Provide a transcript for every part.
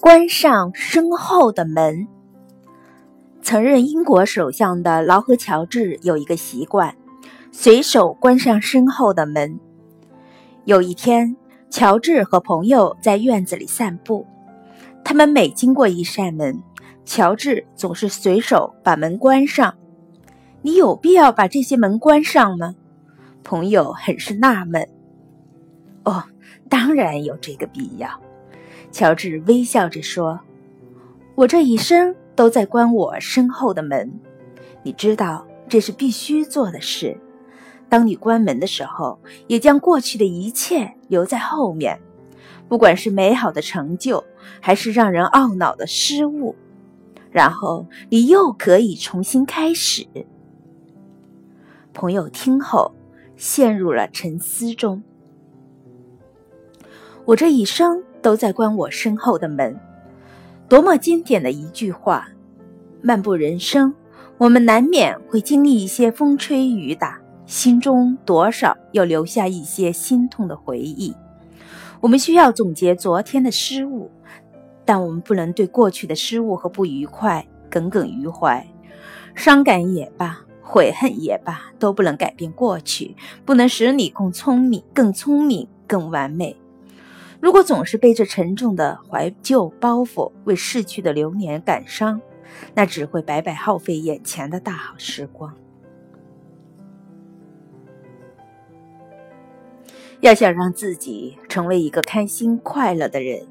关上身后的门。曾任英国首相的劳合乔治有一个习惯，随手关上身后的门。有一天，乔治和朋友在院子里散步，他们每经过一扇门，乔治总是随手把门关上。你有必要把这些门关上吗？朋友很是纳闷。哦，当然有这个必要。乔治微笑着说：“我这一生都在关我身后的门，你知道这是必须做的事。当你关门的时候，也将过去的一切留在后面，不管是美好的成就，还是让人懊恼的失误。然后你又可以重新开始。”朋友听后陷入了沉思中。我这一生。都在关我身后的门，多么经典的一句话！漫步人生，我们难免会经历一些风吹雨打，心中多少要留下一些心痛的回忆。我们需要总结昨天的失误，但我们不能对过去的失误和不愉快耿耿于怀。伤感也罢，悔恨也罢，都不能改变过去，不能使你更聪明、更聪明、更完美。如果总是背着沉重的怀旧包袱为逝去的流年感伤，那只会白白耗费眼前的大好时光。要想让自己成为一个开心快乐的人，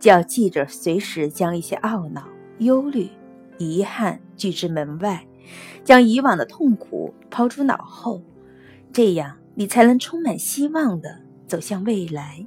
就要记着随时将一些懊恼、忧虑、遗憾拒之门外，将以往的痛苦抛诸脑后，这样你才能充满希望的走向未来。